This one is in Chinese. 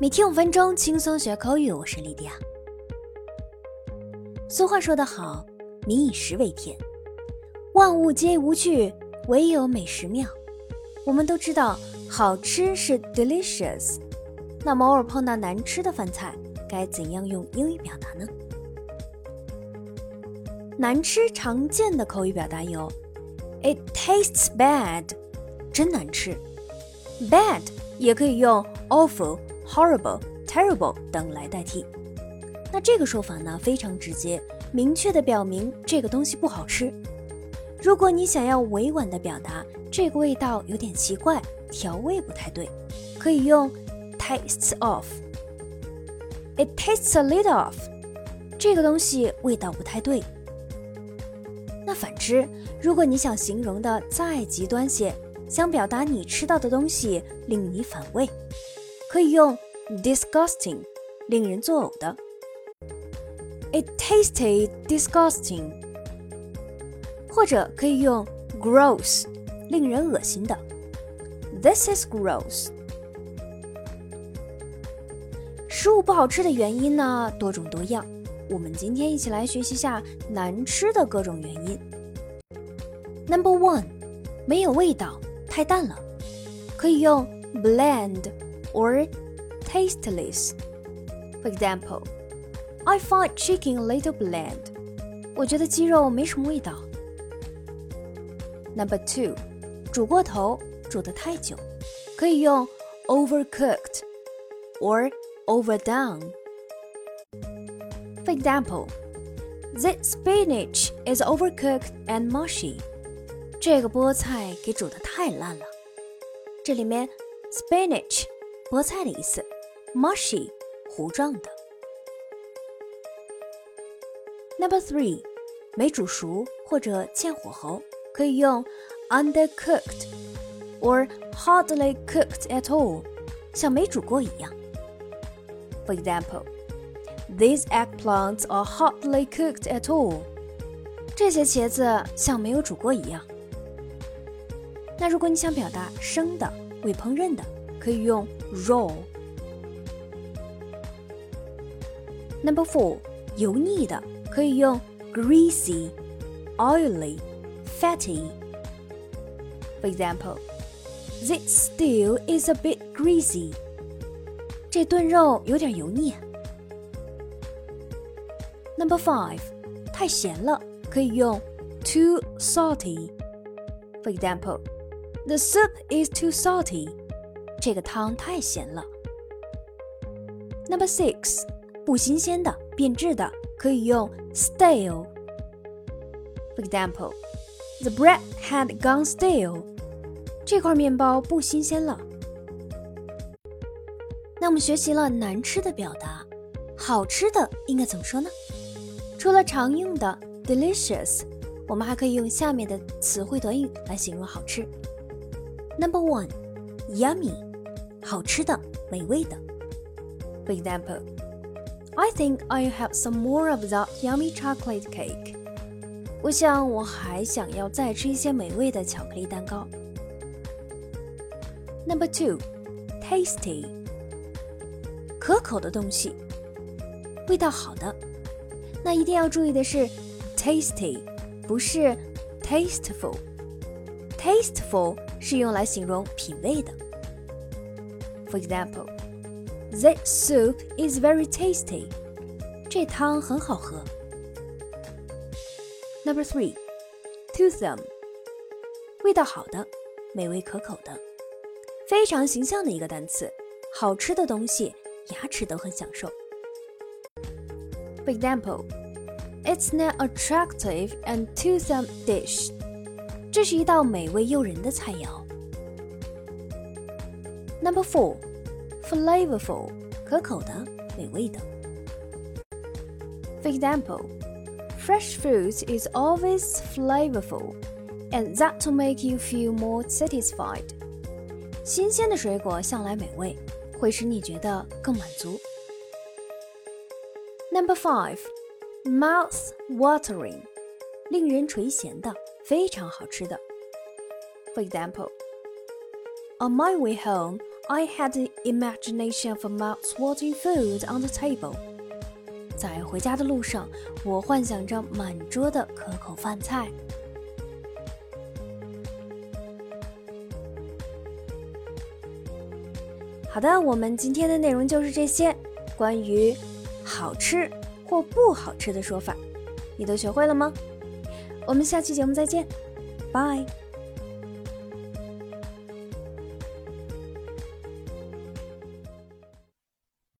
每天五分钟，轻松学口语。我是莉迪亚。俗话说得好，“民以食为天”，万物皆无趣，唯有美食妙。我们都知道，好吃是 delicious。那么，偶尔碰到难吃的饭菜，该怎样用英语表达呢？难吃常见的口语表达有：“It tastes bad”，真难吃。Bad 也可以用 awful、horrible、terrible 等来代替。那这个说法呢，非常直接，明确的表明这个东西不好吃。如果你想要委婉的表达这个味道有点奇怪，调味不太对，可以用 tastes of。It tastes a little off。这个东西味道不太对。那反之，如果你想形容的再极端些，想表达你吃到的东西令你反胃，可以用 disgusting，令人作呕的。It tasted disgusting。或者可以用 gross，令人恶心的。This is gross。食物不好吃的原因呢，多种多样。我们今天一起来学习下难吃的各种原因。Number one，没有味道，太淡了，可以用 bland or tasteless。For example, I find chicken a little bland。我觉得鸡肉没什么味道。Number two，煮过头，煮得太久，可以用 overcooked or overdone。For example, the spinach is overcooked and mushy. 这个菠菜给煮的太烂了。这里面 spinach 菠菜的意思，mushy 糊状的。Number three，没煮熟或者欠火候，可以用 undercooked or hardly cooked at all，像没煮过一样。For example。These eggplants are hardly cooked at all。这些茄子像没有煮过一样。那如果你想表达生的、未烹饪的，可以用 raw。Number four，油腻的可以用 greasy、oily、fatty。For example, this stew is a bit greasy。这炖肉有点油腻。Number five，太咸了，可以用 too salty。For example, the soup is too salty。 这个汤太咸了。Number six，不新鲜的、变质的，可以用 stale。For example, the bread had gone stale。这块面包不新鲜了。那我们学习了难吃的表达，好吃的应该怎么说呢？除了常用的 delicious，我们还可以用下面的词汇短语来形容好吃。Number one, yummy，好吃的、美味的。For example, I think I'll have some more of that yummy chocolate cake。我想我还想要再吃一些美味的巧克力蛋糕。Number two, tasty，可口的东西，味道好的。那一定要注意的是，tasty 不是 tasteful。tasteful 是用来形容品味的。For example, that soup is very tasty. 这汤很好喝。Number three, toothsome，味道好的，美味可口的，非常形象的一个单词。好吃的东西，牙齿都很享受。For example, it's an attractive and toothsome dish. 这是一道美味诱人的菜肴。 Number four, flavorful，可口的，美味的。For example, fresh fruit is always flavorful, and that to make you feel more satisfied. 新鲜的水果向来美味，会使你觉得更满足。Number five, mouth watering，令人垂涎的，非常好吃的。For example, on my way home, I had the imagination of a mouth-watering food on the table. 在回家的路上，我幻想着满桌的可口饭菜。好的，我们今天的内容就是这些，关于好吃或不好吃的说法，你都学会了吗？我们下期节目再见，拜。